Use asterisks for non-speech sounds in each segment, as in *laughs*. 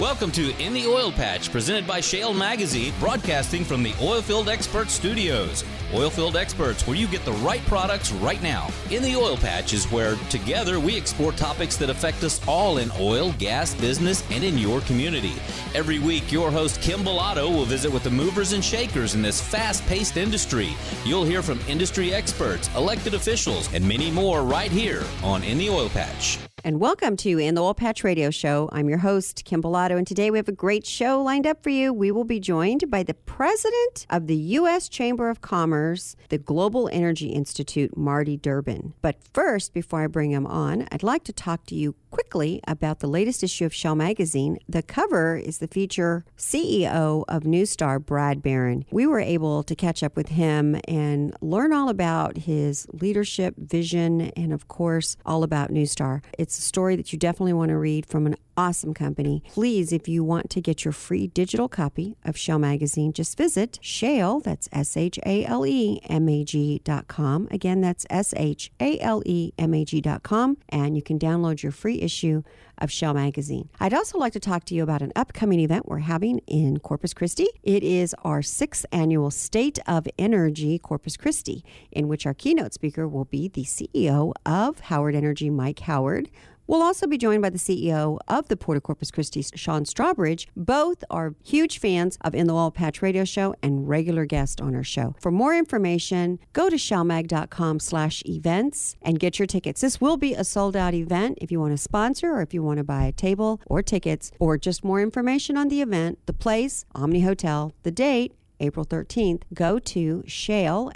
Welcome to In the Oil Patch, presented by Shale Magazine, broadcasting from the Oilfield Expert Studios. Oilfield Experts, where you get the right products right now. In the Oil Patch is where, together, we explore topics that affect us all in oil, gas, business, and in your community. Every week, your host, Kim Bellotto, will visit with the movers and shakers in this fast paced industry. You'll hear from industry experts, elected officials, and many more right here on In the Oil Patch. And welcome to In the Oil Patch Radio Show. I'm your host, Kim Bellotto, and today we have a great show lined up for you. We will be joined by the president of the U.S. Chamber of Commerce, the Global Energy Institute, Marty Durbin. But first, before I bring him on, I'd like to talk to you quickly about the latest issue of Shale Magazine. The cover is the feature CEO of NuStar, Brad Barron. We were able to catch up with him and learn all about his leadership, vision, and of course, all about NuStar. It's a story that you definitely want to read from an awesome company. Please, if you want to get your free digital copy of Shale Magazine, just visit Shale, that's S H A L E M A G dot com. Again, that's S H A L E M A G dot com, and you can download your free issue of Shale Magazine. I'd also like to talk to you about an upcoming event we're having in Corpus Christi. It is our sixth annual State of Energy Corpus Christi, in which our keynote speaker will be the CEO of Howard Energy, Mike Howard. We'll also be joined by the CEO of the Port of Corpus Christi, Sean Strawbridge. Both are huge fans of In the Oil Patch Radio Show and regular guests on our show. For more information, go to shalemag.com slash events and get your tickets. This will be a sold out event. If you want to sponsor or if you want to buy a table or tickets or just more information on the event, the place, Omni Hotel, the date, April 13th, go to shale,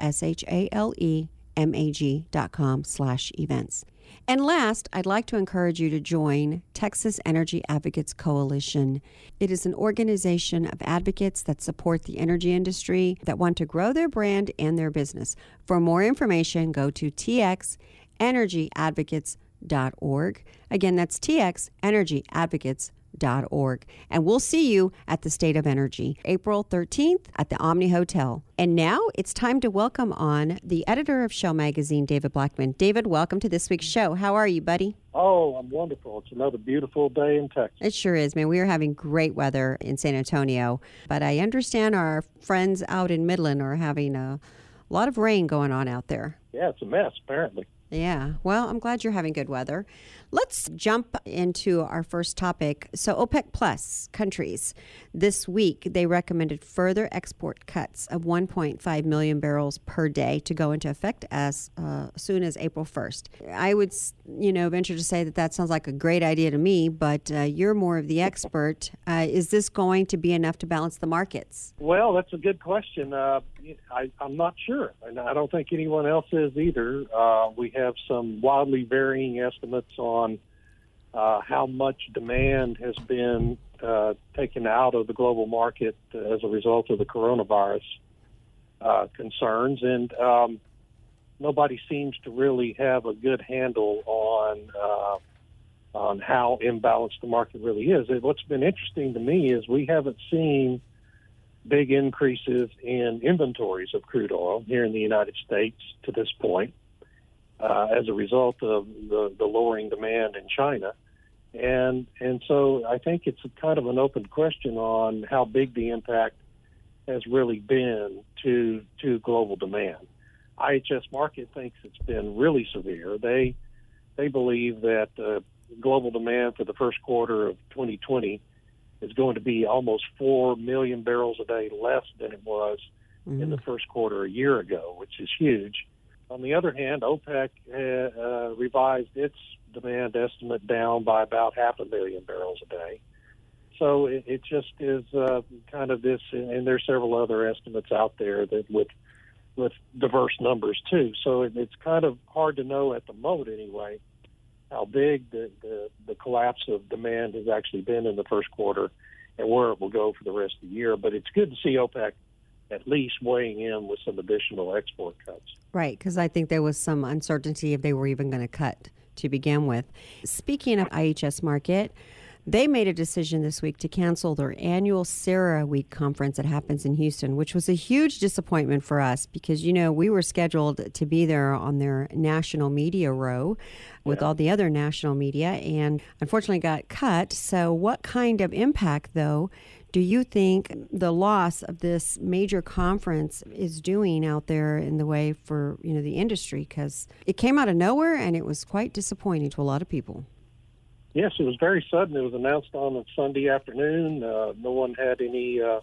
dot com slash events. And last, I'd like to encourage you to join Texas Energy Advocates Coalition. It is an organization of advocates that support the energy industry that want to grow their brand and their business. For more information, go to txenergyadvocates.org. Again, that's txenergyadvocates.org org. And we'll see you at the State of Energy, April 13th at the Omni Hotel. And now it's time to welcome on the editor of Shale Magazine, David Blackman. David, welcome to this week's show. How are you, buddy? Oh, I'm wonderful. It's another beautiful day in Texas. It sure is, man. We are having great weather in San Antonio, but I understand our friends out in Midland are having a lot of rain going on out there. Yeah, it's a mess, apparently. Yeah. Well, I'm glad you're having good weather. Let's jump into our first topic. So, OPEC Plus countries this week they recommended further export cuts of 1.5 million barrels per day to go into effect as uh, soon as April 1st. I would, you know, venture to say that that sounds like a great idea to me, but uh, you're more of the expert. Uh, is this going to be enough to balance the markets? Well, that's a good question. Uh, I, am not sure, and I don't think anyone else is either. Uh, we have some wildly varying estimates on uh, how much demand has been uh, taken out of the global market as a result of the coronavirus uh, concerns, and um, nobody seems to really have a good handle on uh, on how imbalanced the market really is. And what's been interesting to me is we haven't seen big increases in inventories of crude oil here in the United States to this point uh, as a result of the, the lowering demand in China. And and so I think it's kind of an open question on how big the impact has really been to to global demand. IHS Markit thinks it's been really severe. They they believe that uh, global demand for the first quarter of 2020 is going to be almost four million barrels a day less than it was mm-hmm. in the first quarter a year ago, which is huge. On the other hand, OPEC uh, uh, revised its demand estimate down by about half a million barrels a day. So it, it just is uh, kind of this, and there's several other estimates out there that with with diverse numbers too. So it, it's kind of hard to know at the moment anyway how big the, the the collapse of demand has actually been in the first quarter and where it will go for the rest of the year. But it's good to see OPEC at least weighing in with some additional export cuts. Right, because I think there was some uncertainty if they were even going to cut to begin with. Speaking of IHS Markit, They made a decision this week to cancel their annual CERA Week conference that happens in Houston, which was a huge disappointment for us because, you know, we were scheduled to be there on their national media row with yeah. all the other national media and unfortunately got cut. So, what kind of impact, though, do you think the loss of this major conference is doing out there in the way for you know the industry because it came out of nowhere and it was quite disappointing to a lot of people Yes, it was very sudden. It was announced on a Sunday afternoon. Uh, no one had any. Uh,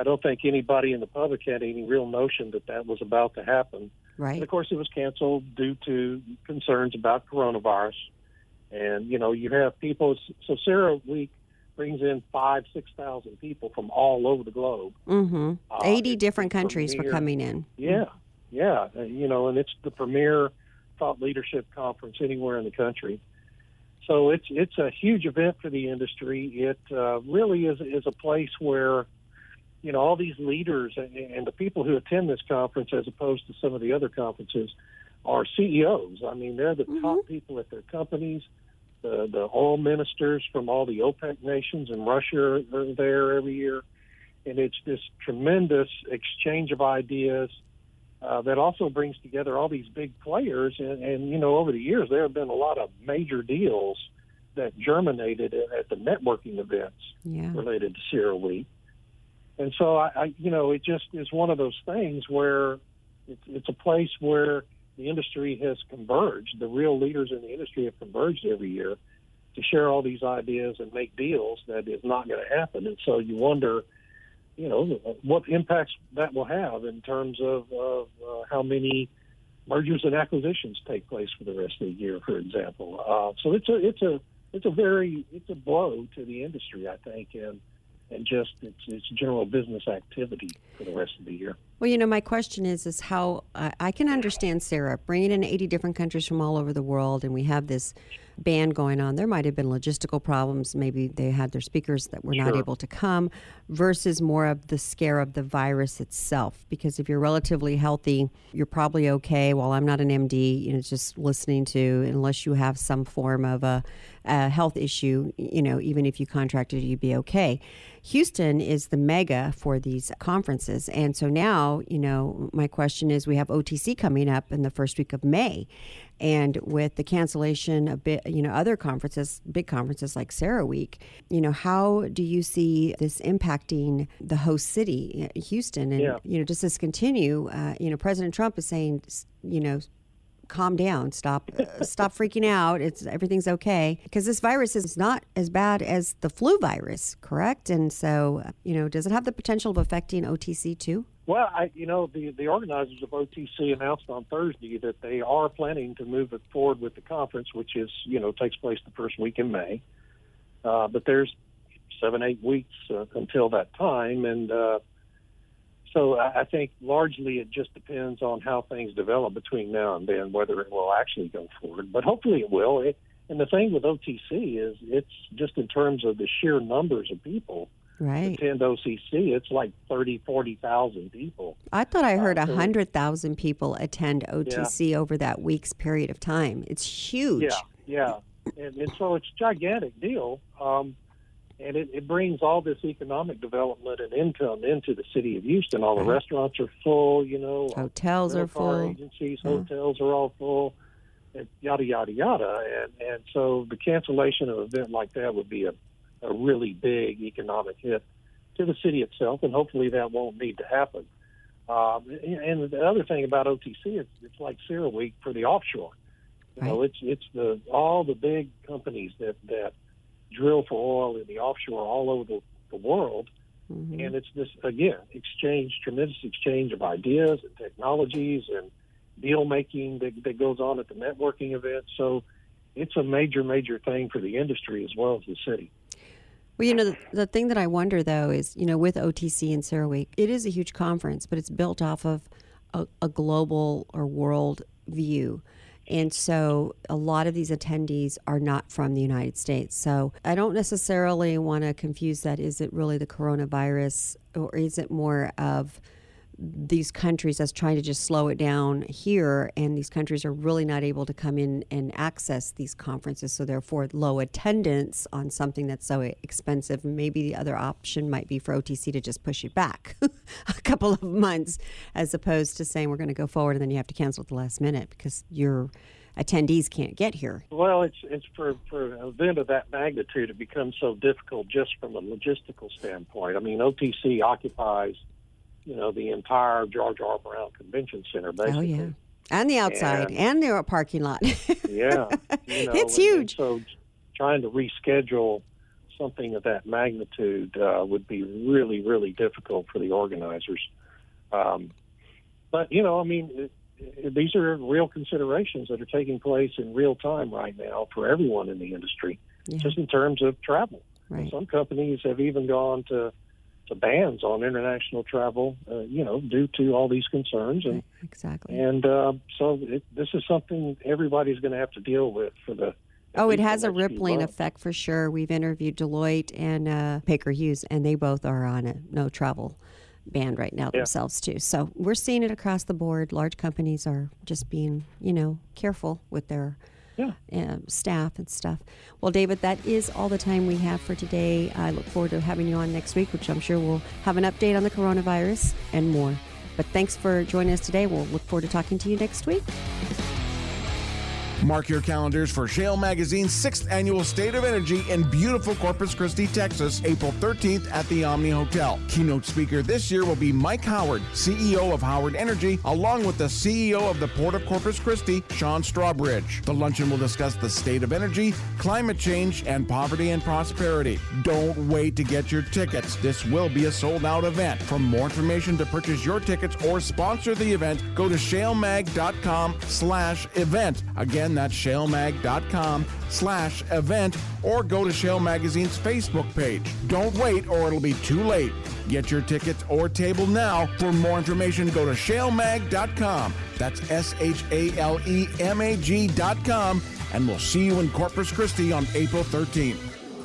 I don't think anybody in the public had any real notion that that was about to happen. Right. And of course, it was canceled due to concerns about coronavirus. And you know, you have people. So CERA Week brings in five, six thousand people from all over the globe. Mm-hmm. Uh, Eighty different countries premier, were coming in. Yeah, yeah. You know, and it's the premier thought leadership conference anywhere in the country. So it's it's a huge event for the industry. It uh, really is is a place where you know all these leaders and, and the people who attend this conference, as opposed to some of the other conferences, are CEOs. I mean, they're the mm-hmm. top people at their companies. The the oil ministers from all the OPEC nations and Russia are there every year, and it's this tremendous exchange of ideas uh, that also brings together all these big players. And, and, you know, over the years, there have been a lot of major deals that germinated at the networking events yeah. related to CERA Week. And so, I, I, you know, it just is one of those things where it's, it's a place where the industry has converged. The real leaders in the industry have converged every year to share all these ideas and make deals that is not going to happen. And so you wonder, you know, what impacts that will have in terms of, of uh, how many mergers and acquisitions take place for the rest of the year, for example. Uh, so it's a it's a it's a very it's a blow to the industry, I think, and and just its its general business activity for the rest of the year. Well, you know, my question is is how uh, I can understand CERA bringing in 80 different countries from all over the world, and we have this ban going on. There might have been logistical problems. Maybe they had their speakers that were sure. not able to come, versus more of the scare of the virus itself. Because if you're relatively healthy, you're probably okay. While I'm not an MD, you know, just listening to, unless you have some form of a, a health issue, you know, even if you contracted, you'd be okay. Houston is the mega for these conferences. And so now, you know, my question is we have OTC coming up in the first week of May. And with the cancellation of bit, you know, other conferences, big conferences like CERA Week, you know, how do you see this impacting the host city, Houston? And, yeah. you know, does this continue? Uh, you know, President Trump is saying, you know, calm down stop uh, stop *laughs* freaking out it's everything's okay because this virus is not as bad as the flu virus correct and so you know does it have the potential of affecting otc too well I, you know the the organizers of otc announced on thursday that they are planning to move it forward with the conference which is you know takes place the first week in may uh, but there's seven eight weeks uh, until that time and uh, so I think largely it just depends on how things develop between now and then, whether it will actually go forward. But hopefully it will. It, and the thing with OTC is it's just in terms of the sheer numbers of people right. attend OTC, it's like 30, 40,000 people. I thought I heard uh, a 100,000 people attend OTC yeah. over that week's period of time. It's huge. Yeah, yeah. And, and so it's a gigantic deal. Um, and it, it brings all this economic development and income into the city of Houston. All the right. restaurants are full, you know. Hotels are full. Agencies, yeah. hotels are all full, yada yada yada. And and so the cancellation of an event like that would be a, a really big economic hit to the city itself, and hopefully that won't need to happen. Um, and the other thing about OTC, it's, it's like CERA Week for the offshore. You right. know, it's it's the all the big companies that that drill for oil in the offshore all over the, the world. Mm-hmm. And it's this, again, exchange, tremendous exchange of ideas and technologies and deal making that, that goes on at the networking events. So it's a major, major thing for the industry as well as the city. Well, you know, the, the thing that I wonder though is, you know, with OTC and CERA Week, it is a huge conference, but it's built off of a, a global or world view. And so a lot of these attendees are not from the United States. So I don't necessarily want to confuse that. Is it really the coronavirus or is it more of these countries as trying to just slow it down here, and these countries are really not able to come in and access these conferences. So, therefore, low attendance on something that's so expensive. Maybe the other option might be for OTC to just push it back *laughs* a couple of months, as opposed to saying we're going to go forward and then you have to cancel at the last minute because your attendees can't get here. Well, it's it's for for an event of that magnitude, it becomes so difficult just from a logistical standpoint. I mean, OTC occupies you know, the entire George R. Brown Convention Center, basically. Oh, yeah. And the outside and, and the parking lot. *laughs* yeah. You *laughs* know, it's huge. so trying to reschedule something of that magnitude uh, would be really, really difficult for the organizers. Um, but, you know, I mean, it, it, these are real considerations that are taking place in real time right now for everyone in the industry, yeah. just in terms of travel. Right. Some companies have even gone to to bans on international travel, uh, you know, due to all these concerns. And exactly. And uh, so it, this is something everybody's going to have to deal with for the. Oh, it has a rippling effect for sure. We've interviewed Deloitte and uh, Baker Hughes, and they both are on a no travel ban right now yeah. themselves too. So we're seeing it across the board. Large companies are just being, you know, careful with their yeah. Uh, staff and stuff. Well, David, that is all the time we have for today. I look forward to having you on next week, which I'm sure we'll have an update on the coronavirus and more. But thanks for joining us today. We'll look forward to talking to you next week. Mark your calendars for Shale Magazine's sixth annual State of Energy in beautiful Corpus Christi, Texas, April 13th at the Omni Hotel. Keynote speaker this year will be Mike Howard, CEO of Howard Energy, along with the CEO of the Port of Corpus Christi, Sean Strawbridge. The luncheon will discuss the state of energy, climate change, and poverty and prosperity. Don't wait to get your tickets. This will be a sold out event. For more information to purchase your tickets or sponsor the event, go to shalemag.com slash event. Again, Again, that's shalemag.com slash event or go to Shale Magazine's Facebook page. Don't wait or it'll be too late. Get your tickets or table now. For more information, go to shalemag.com. That's S H A L E M A G.com. And we'll see you in Corpus Christi on April 13th.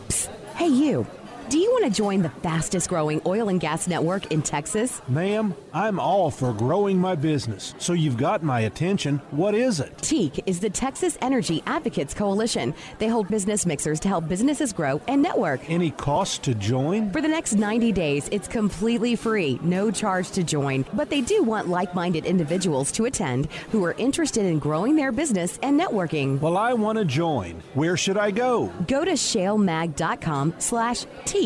Psst. Hey, you. Do you want to join the fastest growing oil and gas network in Texas? Ma'am, I'm all for growing my business. So you've got my attention. What is it? TEAC is the Texas Energy Advocates Coalition. They hold business mixers to help businesses grow and network. Any cost to join? For the next 90 days, it's completely free, no charge to join. But they do want like minded individuals to attend who are interested in growing their business and networking. Well, I want to join. Where should I go? Go to shalemag.com slash TEAC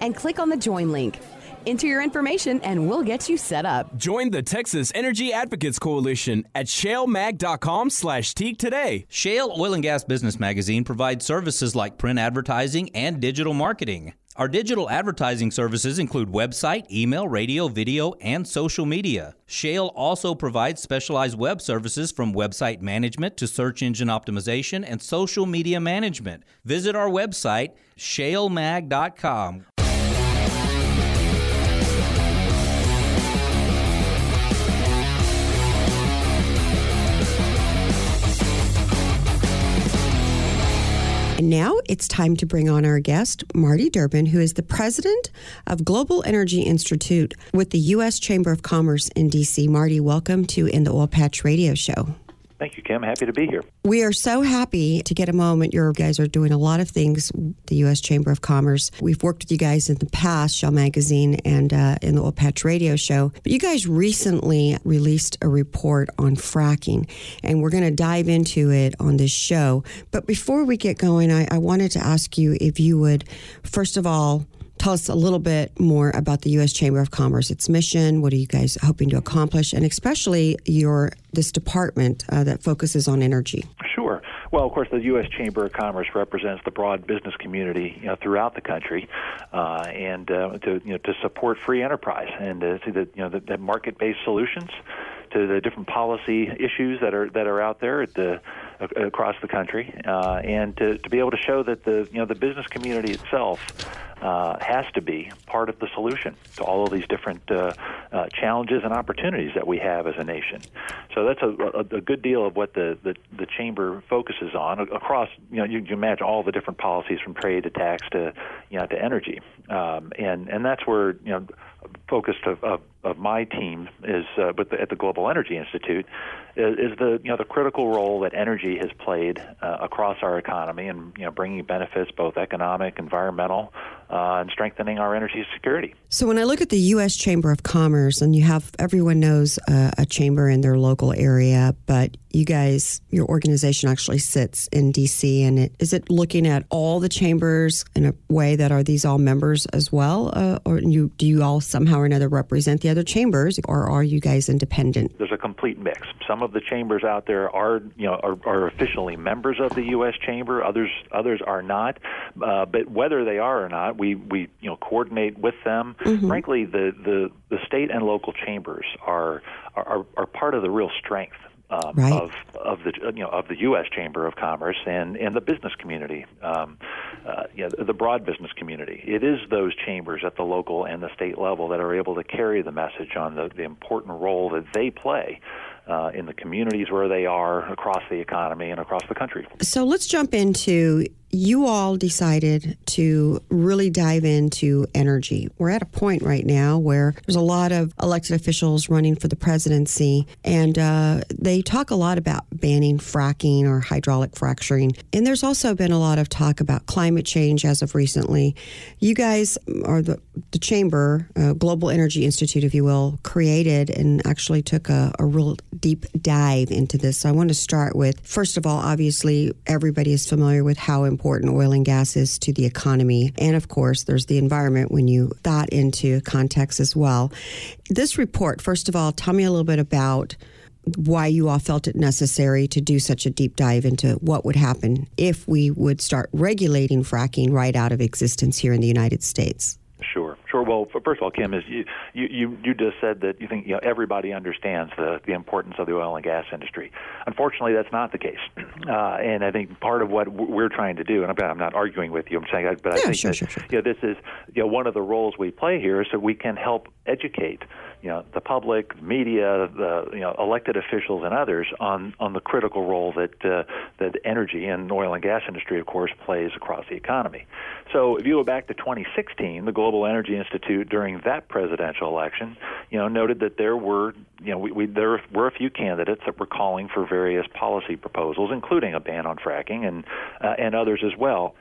and click on the join link. Enter your information and we'll get you set up. Join the Texas Energy Advocates Coalition at shalemag.com slash TEAC today. Shale Oil and Gas Business Magazine provides services like print advertising and digital marketing. Our digital advertising services include website, email, radio, video, and social media. Shale also provides specialized web services from website management to search engine optimization and social media management. Visit our website, shalemag.com. And now it's time to bring on our guest, Marty Durbin, who is the president of Global Energy Institute with the U.S. Chamber of Commerce in D.C. Marty, welcome to In the Oil Patch Radio Show. Thank you, Kim. Happy to be here. We are so happy to get a moment. You guys are doing a lot of things, the U.S. Chamber of Commerce. We've worked with you guys in the past, Shale Magazine and uh, in the Oil Patch Radio Show. But you guys recently released a report on fracking, and we're going to dive into it on this show. But before we get going, I, I wanted to ask you if you would, first of all, tell us a little bit more about the U.S. Chamber of Commerce, its mission. What are you guys hoping to accomplish, and especially your this department uh, that focuses on energy? Sure. Well, of course, the U.S. Chamber of Commerce represents the broad business community you know, throughout the country, uh, and uh, to you know to support free enterprise and to see that you know that market-based solutions to the different policy issues that are that are out there at the across the country, uh, and to, to be able to show that the you know the business community itself uh, has to be part of the solution to all of these different uh, uh, challenges and opportunities that we have as a nation. So that's a, a, a good deal of what the, the, the chamber focuses on across. You know, you, you imagine all the different policies from trade to tax to you know to energy, um, and and that's where you know focus of, of, of my team is uh, the, at the Global Energy Institute is, is, the you know the critical role that energy has played uh, across our economy and you know bringing benefits both economic, environmental, uh, and strengthening our energy security. So when I look at the U.S. Chamber of Commerce, and you have everyone knows uh, a chamber in their local area, but you guys, your organization actually sits in D.C. and it, is it looking at all the chambers in a way that are these all members as well, uh, or you do you all somehow or another represent the other chambers, or are you guys independent? There's a complete mix. Some of the chambers out there are you know are, are officially members of the U.S. Chamber. Others others are not. Uh, but whether they are or not, we we you know coordinate with them. Mm-hmm. Frankly, the, the the state and local chambers are are, are part of the real strength um, right. of of the you know of the U.S. Chamber of Commerce and and the business community, um, uh, you know, the broad business community. It is those chambers at the local and the state level that are able to carry the message on the, the important role that they play uh, in the communities where they are across the economy and across the country. So let's jump into you all decided to really dive into energy. We're at a point right now where there's a lot of elected officials running for the presidency, and uh, they talk a lot about banning fracking or hydraulic fracturing. And there's also been a lot of talk about climate change as of recently. You guys are the, the chamber, uh, Global Energy Institute, if you will, created and actually took a, a real deep dive into this. So I want to start with first of all, obviously, everybody is familiar with how important oil and gas is to the economy. And of course, there's the environment when you thought into context as well. This report, first of all, tell me a little bit about why you all felt it necessary to do such a deep dive into what would happen if we would start regulating fracking right out of existence here in the United States. Sure, sure. Well, first of all, Kim, is you you you just said that you think you know everybody understands the the importance of the oil and gas industry. Unfortunately, that's not the case, *clears throat* uh, and I think part of what we're trying to do, and I'm not arguing with you, I'm saying, but I yeah, think sure, that sure, sure. you know this is you know one of the roles we play here, is so we can help educate you know the public, media, the you know elected officials and others on on the critical role that uh, that energy and oil and gas industry, of course, plays across the economy. So if you go back to 2016, the Global Energy Institute during that presidential election, you know, noted that there were you know we, we there were a few candidates that were calling for various policy proposals, including a ban on fracking and uh, and others as well.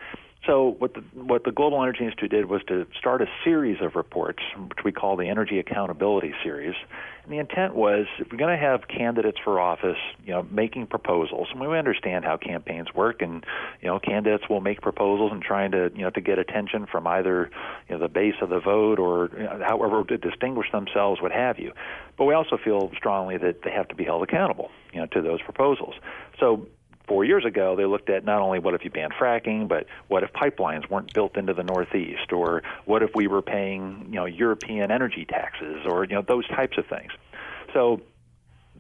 So what the what the Global Energy Institute did was to start a series of reports, which we call the Energy Accountability Series. And the intent was, if we're going to have candidates for office, you know, making proposals, and we understand how campaigns work, and you know, candidates will make proposals and trying to you know to get attention from either you know the base of the vote or you know, however to distinguish themselves, what have you. But we also feel strongly that they have to be held accountable, you know, to those proposals. So four years ago, they looked at not only what if you banned fracking, but what if pipelines weren't built into the Northeast, or what if we were paying you know European energy taxes, or you know those types of things. So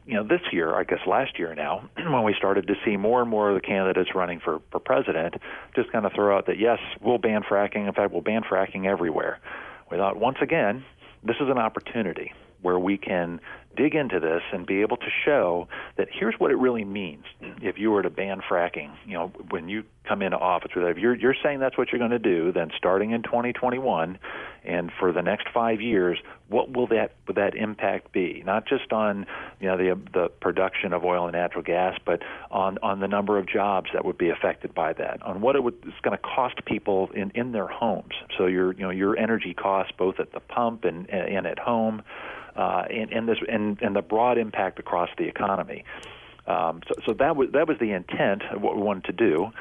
you know, this year, I guess last year now, *clears throat* when we started to see more and more of the candidates running for, for president, just kind of throw out that yes, we'll ban fracking. In fact, we'll ban fracking everywhere. We thought once again, this is an opportunity where we can dig into this and be able to show that here's what it really means mm. if you were to ban fracking. You know, when you come into office with that, if you're you're saying that's what you're going to do, then starting in 2021 and for the next five years, what will that will that impact be? Not just on you know the the production of oil and natural gas, but on on the number of jobs that would be affected by that, on what it would, it's going to cost people in in their homes. So your you know your energy costs both at the pump and and at home uh, and, and this and, and the broad impact across the economy. Um, so, so that was that was the intent of what we wanted to do,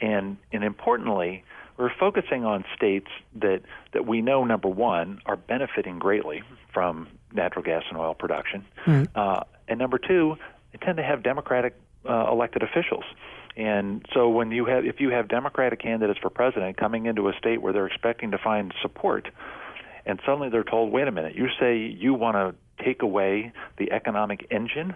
and and importantly, we're focusing on states that that we know number one are benefiting greatly from natural gas and oil production, mm. uh, and number two, they tend to have Democratic uh, elected officials. And so when you have if you have Democratic candidates for president coming into a state where they're expecting to find support and suddenly they're told, wait a minute, you say you want to take away the economic engine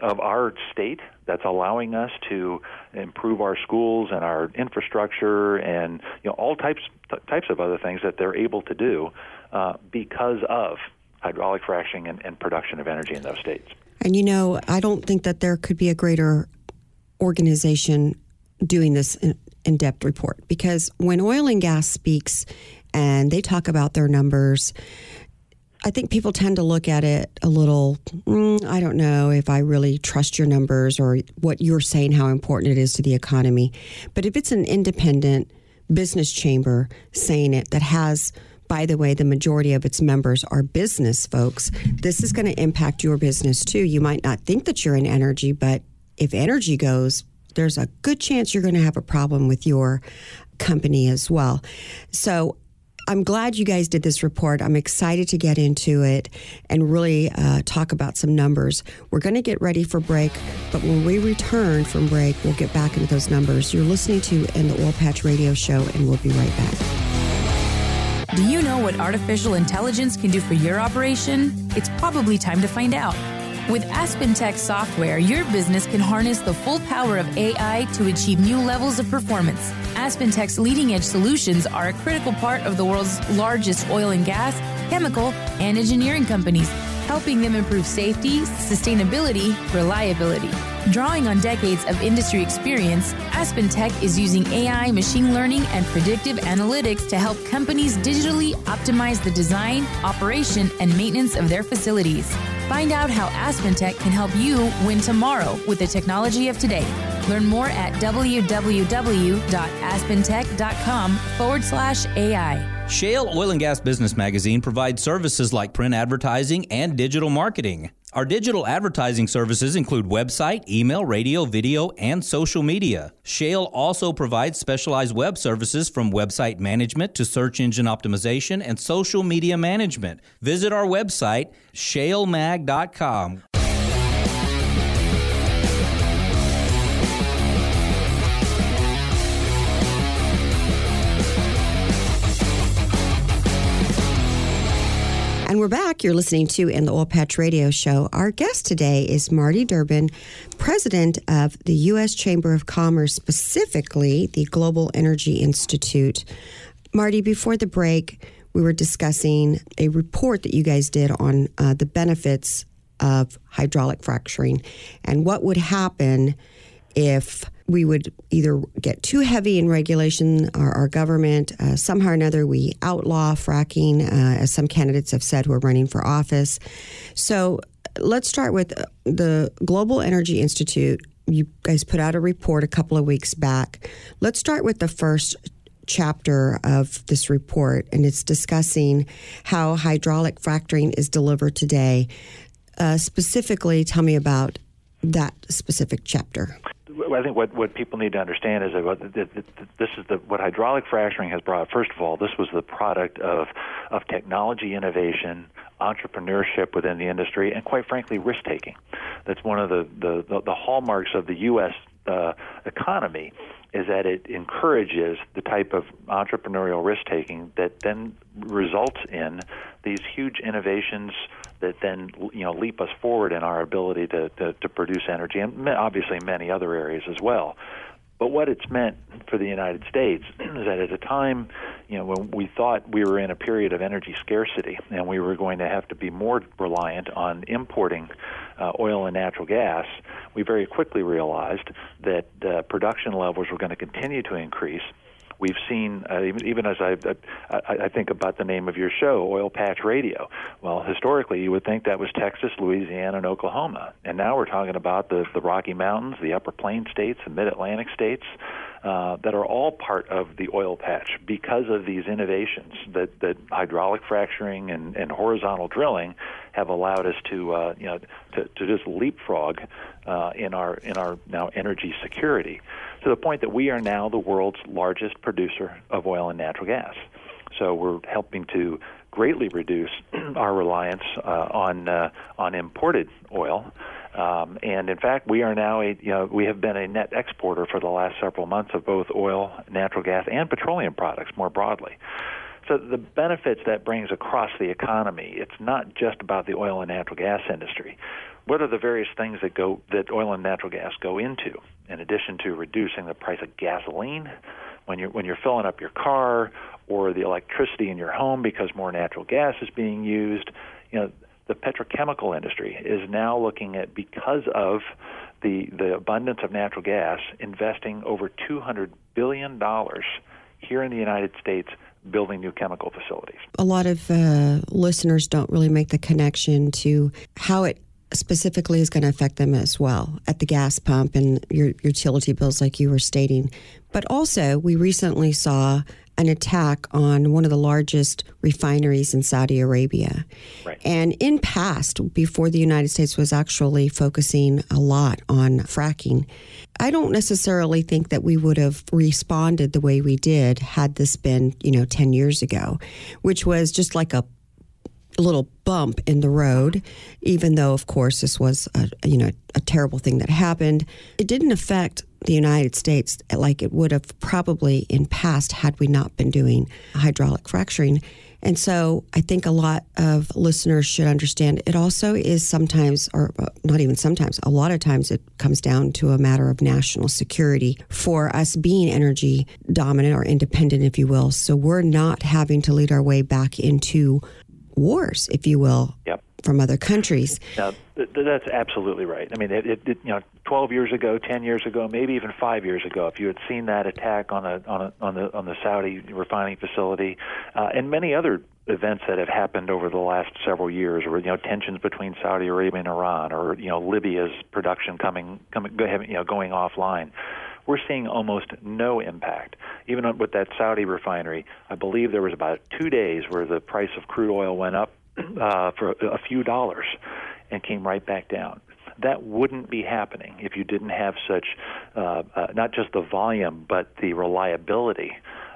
of our state that's allowing us to improve our schools and our infrastructure and you know all types types of other things that they're able to do uh, because of hydraulic fracturing and, and production of energy in those states. And you know, I don't think that there could be a greater organization doing this in depth report because when oil and gas speaks and they talk about their numbers. I think people tend to look at it a little, mm, I don't know if I really trust your numbers or what you're saying, how important it is to the economy. But if it's an independent business chamber saying it that has, by the way, the majority of its members are business folks, this is going to impact your business too. You might not think that you're in energy, but if energy goes, there's a good chance you're going to have a problem with your company as well. So I'm glad you guys did this report. I'm excited to get into it and really uh, talk about some numbers. We're going to get ready for break, but when we return from break, we'll get back into those numbers. You're listening to in the Oil Patch Radio Show, and we'll be right back. Do you know what artificial intelligence can do for your operation? It's probably time to find out. With AspenTech software, your business can harness the full power of AI to achieve new levels of performance. AspenTech's leading edge solutions are a critical part of the world's largest oil and gas, chemical, and engineering companies, helping them improve safety, sustainability, reliability. Drawing on decades of industry experience, AspenTech is using AI, machine learning, and predictive analytics to help companies digitally optimize the design, operation, and maintenance of their facilities. Find out how AspenTech can help you win tomorrow with the technology of today. Learn more at www.aspentech.com forward slash AI. Shale Oil and Gas Business Magazine provides services like print advertising and digital marketing. Our digital advertising services include website, email, radio, video, and social media. Shale also provides specialized web services from website management to search engine optimization and social media management. Visit our website, shalemag.com. And we're back. You're listening to In the Oil Patch Radio Show. Our guest today is Marty Durbin, president of the U.S. Chamber of Commerce, specifically the Global Energy Institute. Marty, before the break, we were discussing a report that you guys did on uh, the benefits of hydraulic fracturing and what would happen if we would either get too heavy in regulation, our, our government, uh, somehow or another, we outlaw fracking, uh, as some candidates have said who are running for office. So let's start with uh, the Global Energy Institute. You guys put out a report a couple of weeks back. Let's start with the first chapter of this report, and it's discussing how hydraulic fracturing is delivered today. Uh, specifically, tell me about that specific chapter. I think what, what people need to understand is that this is the what hydraulic fracturing has brought. First of all, this was the product of of technology innovation, entrepreneurship within the industry, and quite frankly, risk taking. That's one of the the, the, the hallmarks of the U.S. Uh, economy is that it encourages the type of entrepreneurial risk taking that then results in these huge innovations that then you know leap us forward in our ability to, to, to produce energy and obviously many other areas as well. But what it's meant for the United States *clears throat* is that at a time, you know, when we thought we were in a period of energy scarcity and we were going to have to be more reliant on importing uh, oil and natural gas, we very quickly realized that uh, production levels were going to continue to increase We've seen, uh, even, as I, I, I think about the name of your show, Oil Patch Radio. Well, historically, you would think that was Texas, Louisiana, and Oklahoma. And now we're talking about the, the Rocky Mountains, the Upper Plain states, the Mid Atlantic states. Uh, that are all part of the oil patch because of these innovations that, that hydraulic fracturing and, and horizontal drilling have allowed us to uh, you know to, to just leapfrog uh, in our in our now energy security to the point that we are now the world's largest producer of oil and natural gas. So we're helping to greatly reduce *clears throat* our reliance uh, on uh, on imported oil. Um, and in fact, we are now a you know we have been a net exporter for the last several months of both oil, natural gas, and petroleum products more broadly. So the benefits that brings across the economy, it's not just about the oil and natural gas industry. What are the various things that go that oil and natural gas go into? In addition to reducing the price of gasoline, when you're when you're filling up your car or the electricity in your home because more natural gas is being used, you know the petrochemical industry is now looking at because of the the abundance of natural gas investing over 200 billion dollars here in the United States building new chemical facilities. A lot of uh, listeners don't really make the connection to how it specifically is going to affect them as well at the gas pump and your utility bills, like you were stating. But also, we recently saw an attack on one of the largest refineries in Saudi Arabia. Right. And in past, before the United States was actually focusing a lot on fracking, I don't necessarily think that we would have responded the way we did had this been, you know, 10 years ago, which was just like a little bump in the road, even though, of course, this was a, you know a terrible thing that happened. It didn't affect the United States like it would have probably in past had we not been doing hydraulic fracturing. And so I think a lot of listeners should understand it also is sometimes, or uh, not even sometimes, a lot of times it comes down to a matter of national security for us being energy dominant or independent, if you will. So we're not having to lead our way back into wars, if you will, yep. from other countries. Now, th- that's absolutely right. I mean, it, it, it, you know, 12 years ago, 10 years ago, maybe even five years ago, if you had seen that attack on a, on a, on the on the Saudi refining facility, uh, and many other events that have happened over the last several years, or you know, tensions between Saudi Arabia and Iran, or you know, Libya's production coming coming you know going offline we're seeing almost no impact. Even with that Saudi refinery, I believe there was about two days where the price of crude oil went up uh, for a few dollars and came right back down. That wouldn't be happening if you didn't have such, uh, uh, not just the volume, but the reliability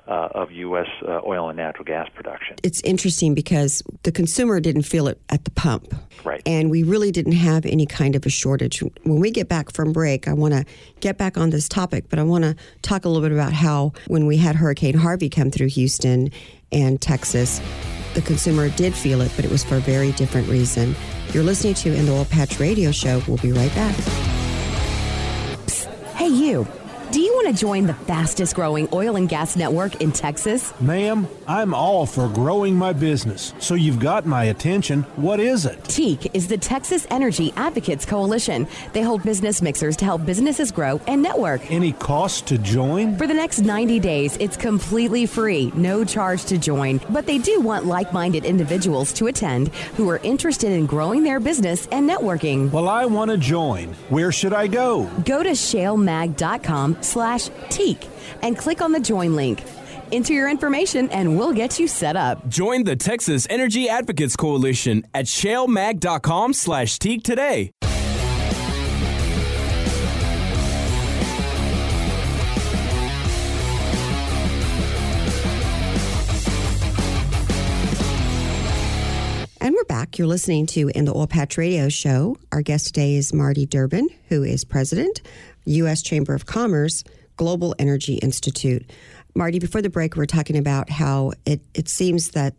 uh, of U.S. Uh, oil and natural gas production. It's interesting because the consumer didn't feel it at the pump. Right. And we really didn't have any kind of a shortage. When we get back from break, I want to get back on this topic, but I want to talk a little bit about how when we had Hurricane Harvey come through Houston and Texas, the consumer did feel it, but it was for a very different reason. You're listening to In the Oil Patch Radio Show. We'll be right back. Psst. Hey, you. Do you want to join the fastest growing oil and gas network in Texas? Ma'am, I'm all for growing my business, so you've got my attention. What is it? TEAC is the Texas Energy Advocates Coalition. They hold business mixers to help businesses grow and network. Any cost to join? For the next 90 days, it's completely free, no charge to join. But they do want like minded individuals to attend who are interested in growing their business and networking. Well, I want to join. Where should I go? Go to shalemag.com slash TEAC and click on the join link. Enter your information and we'll get you set up. Join the Texas Energy Advocates Coalition at shalemag.com slash TEAC today. And we're back. You're listening to In the Oil Patch Radio Show. Our guest today is Marty Durbin, who is president U.S. Chamber of Commerce Global Energy Institute. Marty, before the break, we are talking about how it, it seems that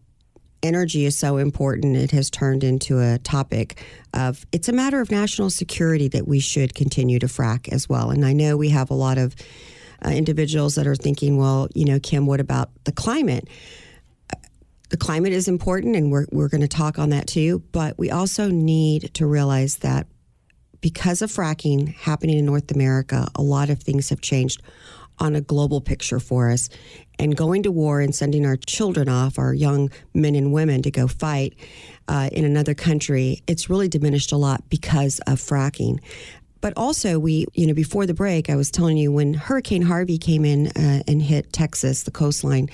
energy is so important, it has turned into a topic of it's a matter of national security that we should continue to frack as well. And I know we have a lot of uh, individuals that are thinking, well, you know, Kim, what about the climate? the climate is important, and we're, we're going to talk on that too. But we also need to realize that because of fracking happening in North America, a lot of things have changed on a global picture for us. And going to war and sending our children off, our young men and women, to go fight uh, in another country, it's really diminished a lot because of fracking. But also, we, you know, before the break, I was telling you when Hurricane Harvey came in uh, and hit Texas, the coastline,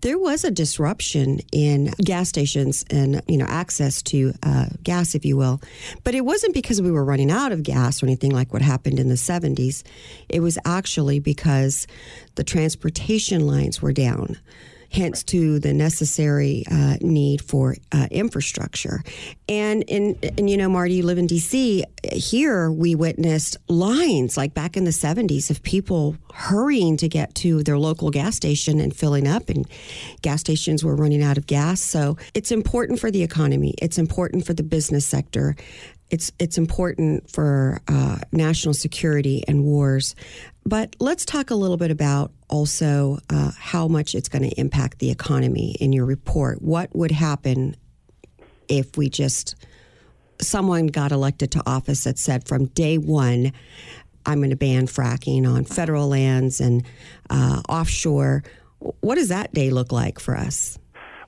there was a disruption in gas stations and you know access to uh, gas, if you will. But it wasn't because we were running out of gas or anything like what happened in the 70s. It was actually because the transportation lines were down hence to the necessary uh, need for uh, infrastructure. And in and you know, Marty, you live in D.C. Here, we witnessed lines like back in the '70s of people hurrying to get to their local gas station and filling up, and gas stations were running out of gas. So it's important for the economy. It's important for the business sector. It's it's important for uh, national security and wars. But let's talk a little bit about also uh, how much it's going to impact the economy in your report. What would happen if we just someone got elected to office that said from day one, I'm going to ban fracking on federal lands and uh, offshore. What does that day look like for us?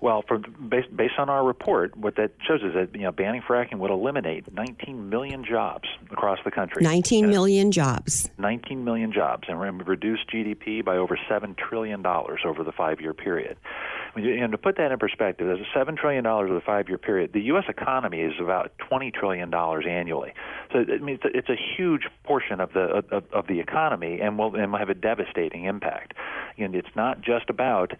Well, for based, based on our report, what that shows is that you know banning fracking would eliminate 19 million jobs across the country. 19 million jobs. 19 million jobs, and reduce GDP by over seven trillion dollars over the five-year period. And to put that in perspective, there's a seven trillion dollars over the five-year period. The U.S. economy is about 20 trillion dollars annually. So I mean, it's a, it's a huge portion of the of, of the economy, and will and will have a devastating impact. And it's not just about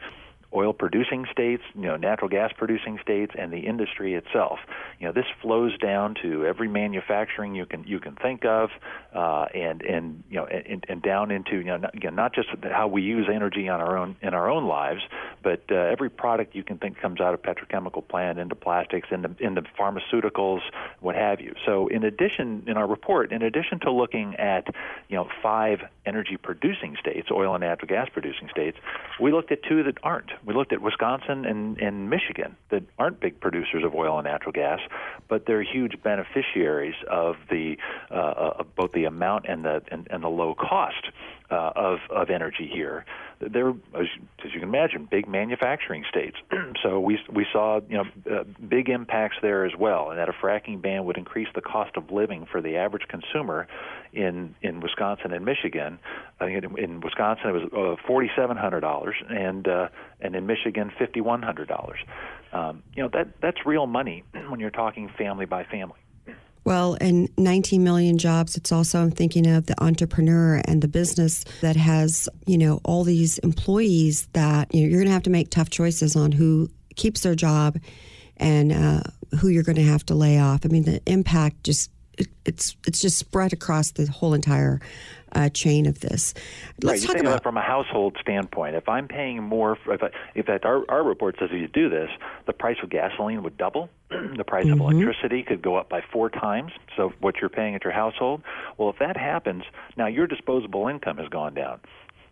oil producing states, you know, natural gas producing states, and the industry itself. You know, this flows down to every manufacturing you can you can think of, uh, and and you know, and, and down into you know, not, again, not just how we use energy on our own in our own lives, but uh, every product you can think comes out of petrochemical plant into plastics, into into pharmaceuticals, what have you. So, in addition, in our report, in addition to looking at you know five energy producing states, oil and natural gas producing states, we looked at two that aren't we looked at Wisconsin and, and Michigan that aren't big producers of oil and natural gas, but they're huge beneficiaries of the uh, uh of both the amount and the and, and the low cost uh, of of energy here. They're, as, as you can imagine, big manufacturing states. *clears throat* so we we saw you know uh, big impacts there as well, and that a fracking ban would increase the cost of living for the average consumer in in Wisconsin and Michigan. I think in, in Wisconsin it was uh, forty seven hundred dollars, and uh, and in Michigan fifty one hundred dollars. Um, you know that that's real money *clears throat* when you're talking family by family. Well, and 19 million jobs, it's also, I'm thinking of the entrepreneur and the business that has, you know, all these employees that, you know, you're going to have to make tough choices on who keeps their job and uh, who you're going to have to lay off. I mean, the impact just, it, it's, it's just spread across the whole entire uh, chain of this. Let's right, talk about from a household standpoint. If I'm paying more, for, if, I, if our, our report says if you do this, the price of gasoline would double. *clears throat* the price mm-hmm. of electricity could go up by four times. So what you're paying at your household. Well, if that happens, now your disposable income has gone down.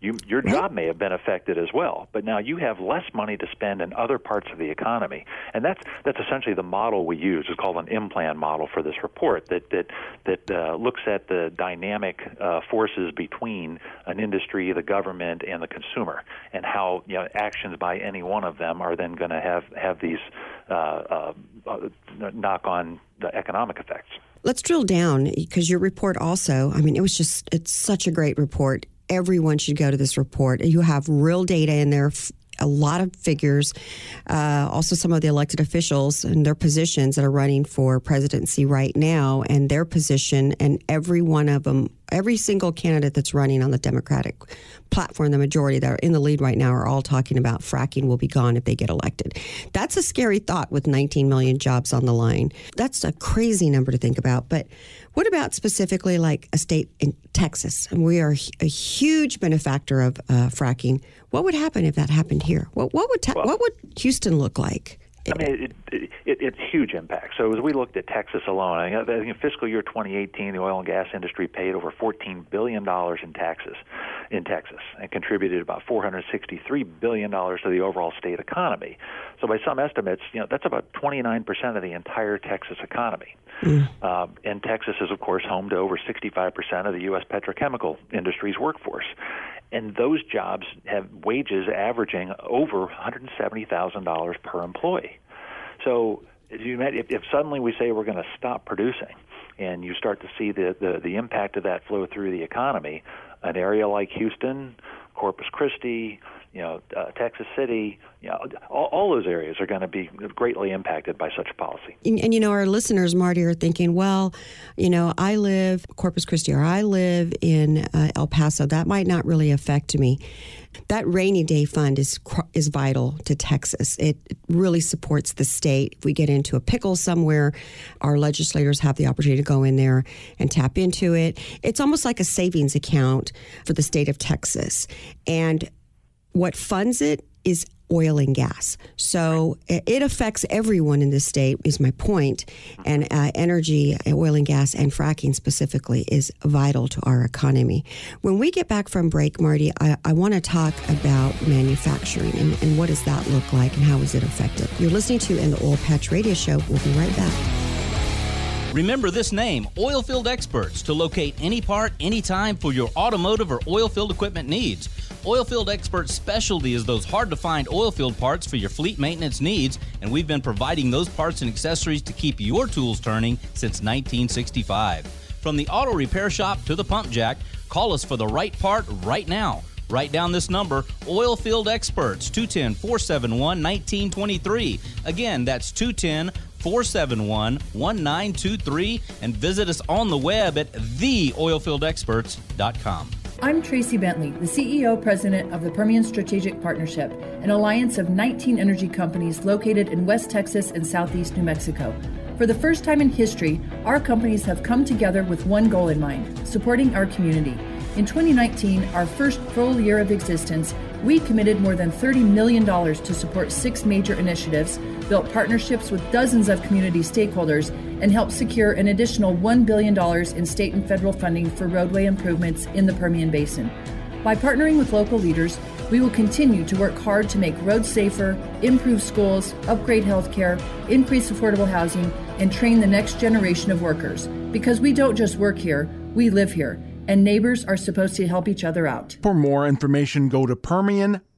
You, your job may have been affected as well, but now you have less money to spend in other parts of the economy, and that's that's essentially the model we use. It's called an IMPLAN model for this report that that that uh, looks at the dynamic uh, forces between an industry, the government, and the consumer, and how you know actions by any one of them are then going to have have these uh, uh, uh knock-on the economic effects. Let's drill down because your report also, I mean, it was just, it's such a great report everyone should go to this report. You have real data in there, a lot of figures, uh, also some of the elected officials and their positions that are running for presidency right now, and their position, and every one of them, every single candidate that's running on the Democratic platform, the majority that are in the lead right now are all talking about fracking will be gone if they get elected. That's a scary thought with 19 million jobs on the line. That's a crazy number to think about. But what about specifically like a state in Texas? And we are a huge benefactor of uh, fracking. What would happen if that happened here? What, what would te- well, what would Houston look like? I mean, it, it, it, it's huge impact. So as we looked at Texas alone, I think in fiscal year 2018, the oil and gas industry paid over 14 billion dollars in taxes in Texas and contributed about 463 billion dollars to the overall state economy. So by some estimates, you know that's about 29 percent of the entire Texas economy. Mm. Um, and Texas is, of course, home to over 65 percent of the U.S. petrochemical industry's workforce and those jobs have wages averaging over $170,000 per employee. So if, if suddenly we say we're going to stop producing, and you start to see the, the, the impact of that flow through the economy, an area like Houston, Corpus Christi, you know, uh, Texas City, you know, all, all those areas are going to be greatly impacted by such policy. And, and, you know, our listeners, Marty, are thinking, well, you know, I live Corpus Christi or I live in uh, El Paso. That might not really affect me. That rainy day fund is is vital to Texas. It really supports the state. If we get into a pickle somewhere, our legislators have the opportunity to go in there and tap into it. It's almost like a savings account for the state of Texas. And what funds it is oil and gas. So it affects everyone in the state, is my point. And uh, energy, oil and gas, and fracking specifically is vital to our economy. When we get back from break, Marty, I, I want to talk about manufacturing and, and what does that look like and how is it affected. You're listening to in the Oil Patch Radio Show. We'll be right back. Remember this name, Oilfield Experts, to locate any part, anytime for your automotive or oilfield equipment needs. Oilfield Expert's specialty is those hard to find oilfield parts for your fleet maintenance needs, and we've been providing those parts and accessories to keep your tools turning since 1965. From the auto repair shop to the pump jack, call us for the right part right now. Write down this number Oilfield Experts, 210 471 1923. Again, that's 210 471 1923. And visit us on the web at theoilfieldexperts.com. I'm Tracee Bentley, the CEO president of the Permian Strategic Partnership, an alliance of 19 energy companies located in West Texas and Southeast New Mexico. For the first time in history, our companies have come together with one goal in mind supporting our community. In 2019, our first full year of existence, we committed more than $30 million to support six major initiatives, built partnerships with dozens of community stakeholders, and helped secure an additional $1 billion in state and federal funding for roadway improvements in the Permian Basin. By partnering with local leaders, we will continue to work hard to make roads safer, improve schools, upgrade healthcare, increase affordable housing, and train the next generation of workers. Because we don't just work here, we live here and neighbors are supposed to help each other out. For more information, go to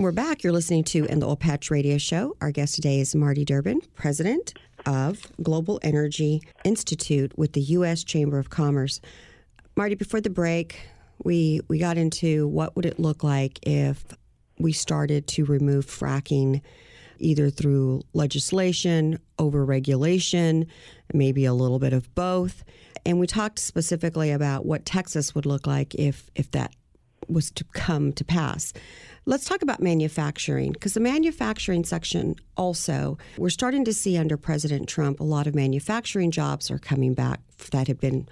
We're back. You're listening to In the Oil Patch Radio Show. Our guest today is Marty Durbin, President of Global Energy Institute with the U.S. Chamber of Commerce. Marty, before the break, we we got into what would it look like if we started to remove fracking either through legislation, over regulation, maybe a little bit of both. And we talked specifically about what Texas would look like if if that was to come to pass. Let's talk about manufacturing because the manufacturing section also, we're starting to see under President Trump a lot of manufacturing jobs are coming back that have been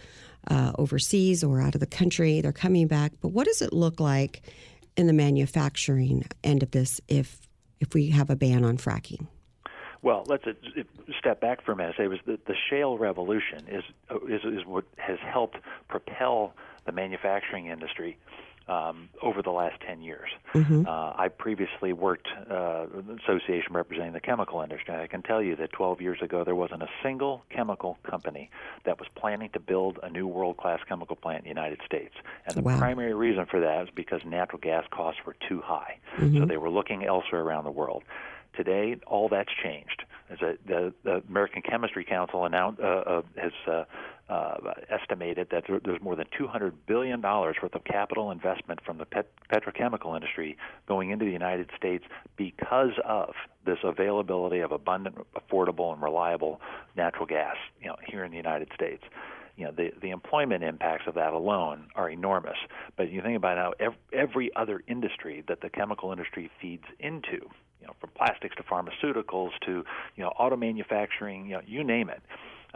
uh, overseas or out of the country. They're coming back. But what does it look like in the manufacturing end of this if if we have a ban on fracking? Well, let's uh, step back for a minute. Say, was the, the shale revolution is, is is what has helped propel the manufacturing industry um, over the last 10 years. Mm-hmm. Uh, I previously worked uh, an association representing the chemical industry. I can tell you that 12 years ago there wasn't a single chemical company that was planning to build a new world-class chemical plant in the United States. And the wow. primary reason for that is because natural gas costs were too high. Mm-hmm. So they were looking elsewhere around the world. Today, all that's changed. As a, the, the American Chemistry Council announced, uh, uh, has uh, estimated that there's more than 200 billion dollars worth of capital investment from the pet- petrochemical industry going into the United States because of this availability of abundant, affordable, and reliable natural gas, you know, here in the United States you know the the employment impacts of that alone are enormous. But you think about every, every other industry that the chemical industry feeds into, you know, from plastics to pharmaceuticals to you know auto manufacturing, you know, you name it.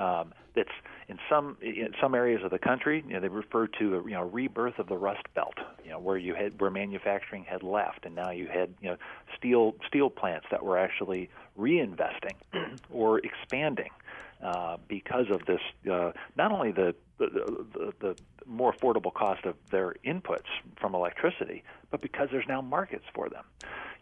Um, that's in some in some areas of the country, you know, they refer to a you know rebirth of the Rust Belt, you know, where you had where manufacturing had left, and now you had you know steel steel plants that were actually reinvesting *clears throat* or expanding uh, because of this. Uh, not only the the, the the more affordable cost of their inputs from electricity, but because there's now markets for them.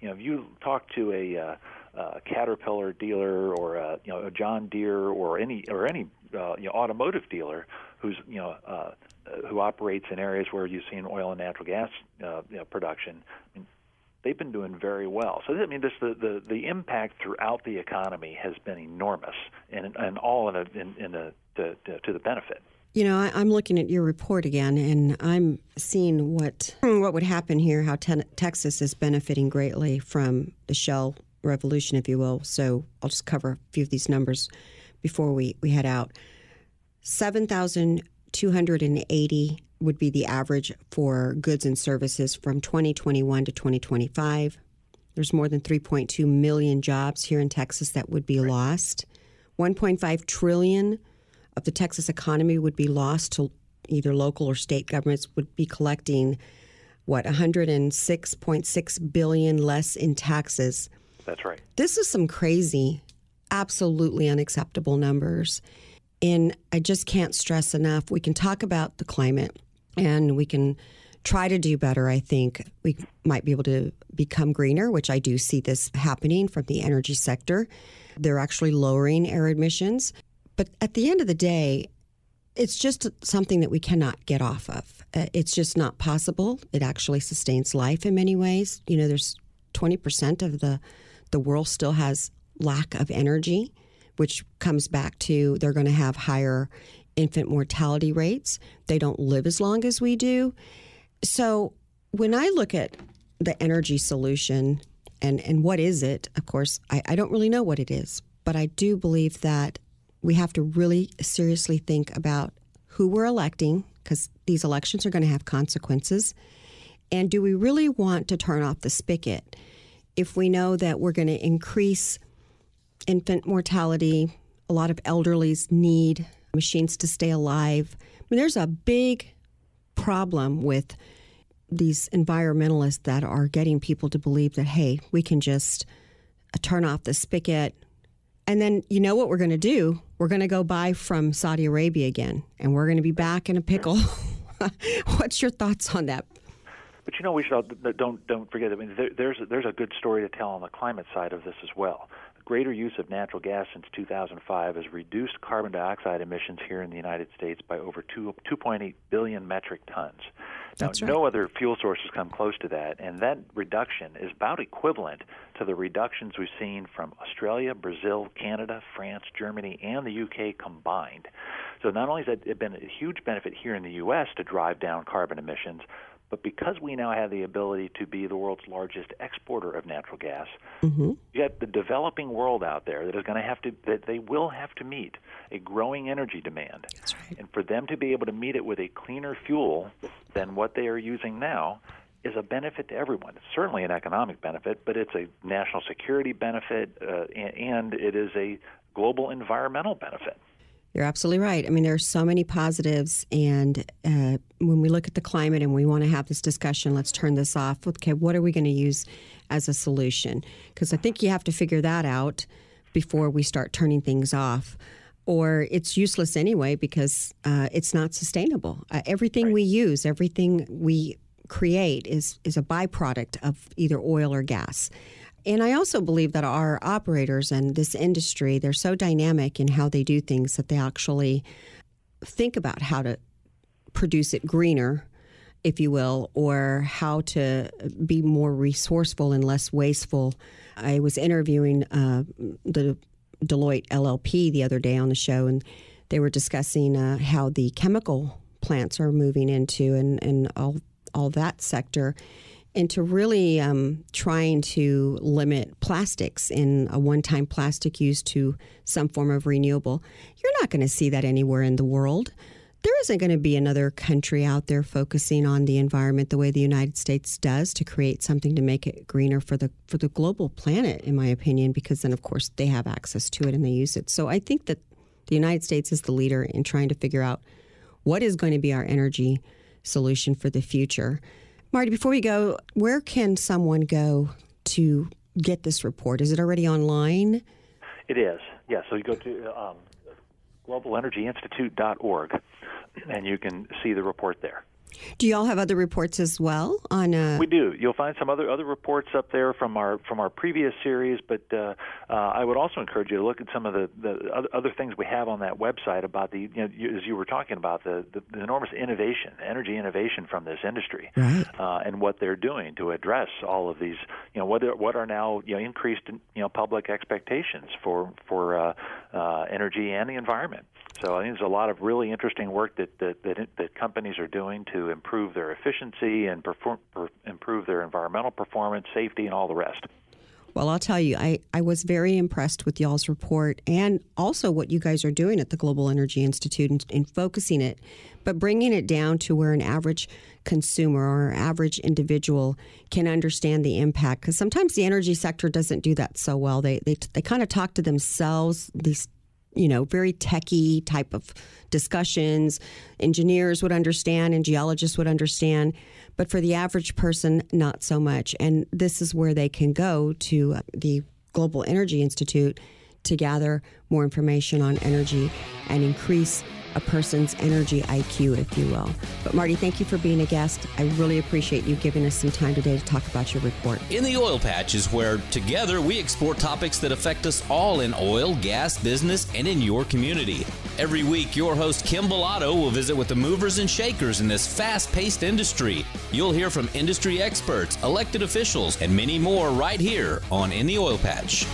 You know, if you talk to a uh, uh, Caterpillar dealer or a, you know a John Deere or any or any uh, you know automotive dealer who's you know uh, who operates in areas where you've seen oil and natural gas uh, you know, production. I mean, they've been doing very well. So I mean, this the the, the impact throughout the economy has been enormous, and and all in a, in, in a, to, to, to the benefit. You know, I, am looking at your report again, and I'm seeing what what would happen here. How ten, Texas is benefiting greatly from the shale revolution, if you will. So I'll just cover a few of these numbers before we, we head out. 7,280 would be the average for goods and services from 2021 to 2025. There's more than 3.2 million jobs here in Texas that would be lost. 1.5 trillion of the Texas economy would be lost to either local or state governments would be collecting what 106.6 billion less in taxes. That's right. This is some crazy, absolutely unacceptable numbers. And I just can't stress enough. We can talk about the climate and we can try to do better. I think we might be able to become greener, which I do see this happening from the energy sector. They're actually lowering air emissions. But at the end of the day, it's just something that we cannot get off of. Uh, it's just not possible. It actually sustains life in many ways. You know, there's 20% of the the world still has lack of energy, which comes back to they're going to have higher infant mortality rates. They don't live as long as we do. So, when I look at the energy solution and, and what is it, of course, I, I don't really know what it is, but I do believe that we have to really seriously think about who we're electing because these elections are going to have consequences. And do we really want to turn off the spigot if we know that we're going to increase infant mortality? A lot of elderlies need machines to stay alive. I mean, there's a big problem with these environmentalists that are getting people to believe that, hey, we can just uh, turn off the spigot, and then you know what we're going to do? We're going to go buy from Saudi Arabia again, and we're going to be back in a pickle. *laughs* What's your thoughts on that? But you know, we should don't don't forget. I mean, there, there's there's a good story to tell on the climate side of this as well. Greater use of natural gas since 2005 has reduced carbon dioxide emissions here in the United States by over 2 2.8 billion metric tons. Now, right. no other fuel sources come close to that, and that reduction is about equivalent to the reductions we've seen from Australia, Brazil, Canada, France, Germany, and the UK combined. So not only has it been a huge benefit here in the U.S. to drive down carbon emissions, but because we now have the ability to be the world's largest exporter of natural gas, mm-hmm. yet the developing world out there that is going to have to that they will have to meet a growing energy demand. Right. And for them to be able to meet it with a cleaner fuel than what they are using now is a benefit to everyone. It's certainly an economic benefit, but it's a national security benefit uh, and it is a global environmental benefit. You're absolutely right. I mean, there are so many positives, and uh, when we look at the climate and we want to have this discussion, let's turn this off. Okay, what are we going to use as a solution? Because I think you have to figure that out before we start turning things off, or it's useless anyway because uh, it's not sustainable. Uh, everything right. we use, everything we create, is is a byproduct of either oil or gas. And I also believe that our operators and this industry, they're so dynamic in how they do things that they actually think about how to produce it greener, if you will, or how to be more resourceful and less wasteful. I was interviewing uh, the Deloitte LLP the other day on the show, and they were discussing uh, how the chemical plants are moving into and, and all, all that sector into really um, trying to limit plastics in a one time plastic use to some form of renewable. You're not going to see that anywhere in the world. There isn't going to be another country out there focusing on the environment the way the United States does to create something to make it greener for the for the global planet, in my opinion, because then of course they have access to it and they use it. So I think that the United States is the leader in trying to figure out what is going to be our energy solution for the future. Marty, before we go, where can someone go to get this report? Is it already online? It is. Yeah, so you go to um, globalenergyinstitute.org and you can see the report there. Do you all have other reports as well on? Uh... We do. You'll find some other other reports up there from our from our previous series, but uh, uh, I would also encourage you to look at some of the, the other, other things we have on that website about the you know, as you were talking about the, the, the enormous innovation, energy innovation from this industry, right. uh, and what they're doing to address all of these. You know what are, what are now you know increased you know public expectations for for uh, uh, energy and the environment. So I think there's a lot of really interesting work that that, that, that companies are doing to improve their efficiency and perform, per, improve their environmental performance, safety, and all the rest. Well, I'll tell you, I, I was very impressed with y'all's report and also what you guys are doing at the Global Energy Institute in, in focusing it, but bringing it down to where an average consumer or average individual can understand the impact. Because sometimes the energy sector doesn't do that so well. They, they, they kind of talk to themselves, these you know, very techie type of discussions. Engineers would understand and geologists would understand, but for the average person, not so much. And this is where they can go to uh, the Global Energy Institute to gather more information on energy and increase a person's energy IQ, if you will. But Marty, thank you for being a guest. I really appreciate you giving us some time today to talk about your report. In the Oil Patch is where together we explore topics that affect us all in oil, gas, business, and in your community. Every week, your host Kim Bellotto will visit with the movers and shakers in this fast paced industry. You'll hear from industry experts, elected officials, and many more right here on In the Oil Patch.